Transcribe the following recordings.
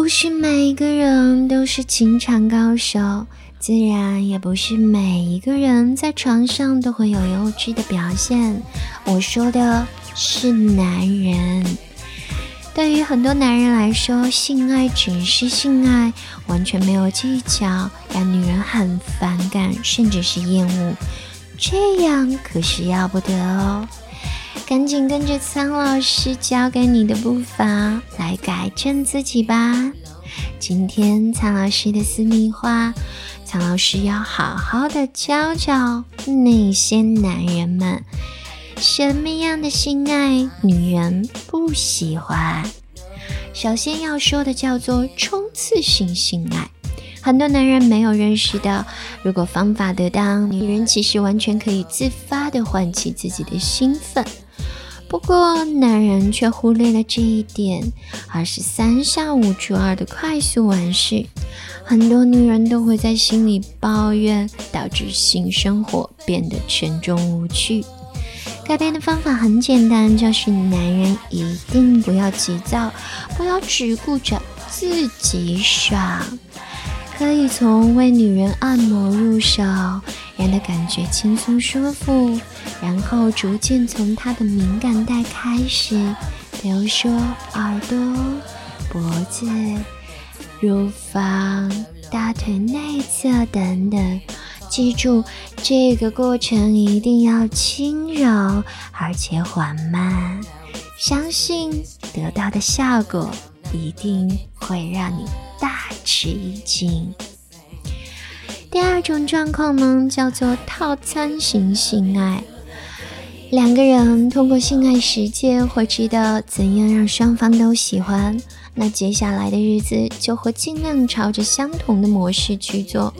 不是每一个人都是情场高手，自然也不是每一个人在床上都会有优质的表现。我说的是男人。对于很多男人来说，性爱只是性爱，完全没有技巧，让女人很反感，甚至是厌恶。这样可是要不得哦！赶紧跟着苍老师教给你的步伐来改正自己吧。今天苍老师的私密话，苍老师要好好的教教那些男人们，什么样的性爱女人不喜欢。首先要说的叫做冲刺性性爱。很多男人没有认识到，如果方法得当，女人其实完全可以自发的唤起自己的兴奋。不过，男人却忽略了这一点，而是三下五除二的快速完事。很多女人都会在心里抱怨，导致性生活变得沉重无趣。改变的方法很简单，就是男人一定不要急躁，不要只顾着自己爽。可以从为女人按摩入手，让她感觉轻松舒服，然后逐渐从她的敏感带开始，比如说耳朵、脖子、乳房、大腿内侧等等。记住，这个过程一定要轻柔而且缓慢，相信得到的效果一定会让你。吃一惊。第二种状况呢，叫做套餐型性爱。两个人通过性爱实践会知道怎样让双方都喜欢，那接下来的日子就会尽量朝着相同的模式去做。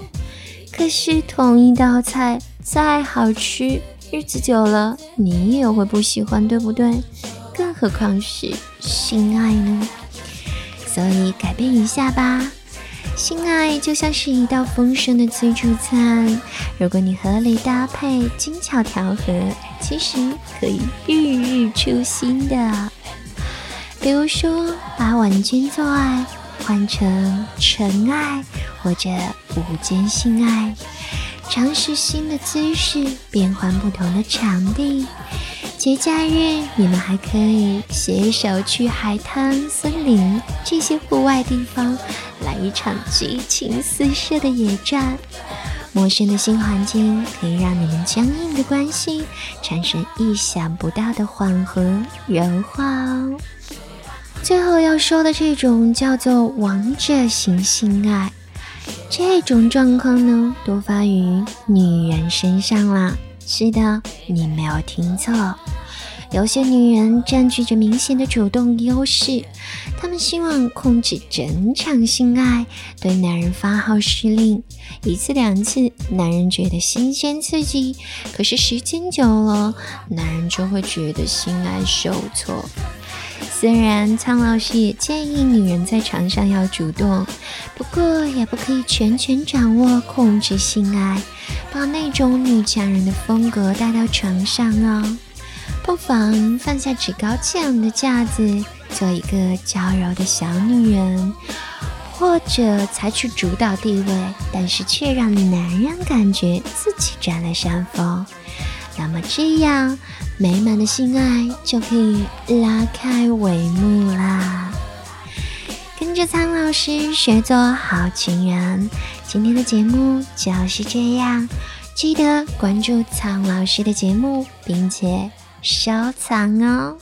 可是同一道菜再好吃，日子久了你也会不喜欢，对不对？更何况是性爱呢？所以改变一下吧，性爱就像是一道丰盛的自助餐，如果你合理搭配、精巧调和，其实可以日日出新的。比如说，把晚间做爱换成晨爱或者午间性爱，尝试新的姿势，变换不同的场地。节假日，你们还可以携手去海滩、森林这些户外地方，来一场激情四射的野战。陌生的新环境可以让你们僵硬的关系产生意想不到的缓和柔化哦。最后要说的这种叫做王者型性爱，这种状况呢，多发于女人身上啦。是的，你没有听错。有些女人占据着明显的主动优势，她们希望控制整场性爱，对男人发号施令，一次两次，男人觉得新鲜刺激，可是时间久了，男人就会觉得性爱受挫。虽然苍老师也建议女人在床上要主动，不过也不可以全权掌握控制性爱。把那种女强人的风格带到床上哦，不妨放下趾高气昂的架子，做一个娇柔的小女人，或者采取主导地位，但是却让男人感觉自己占了上风。那么这样美满的性爱就可以拉开帷幕啦。跟着苍老师学做好情人。今天的节目就是这样，记得关注苍老师的节目，并且收藏哦。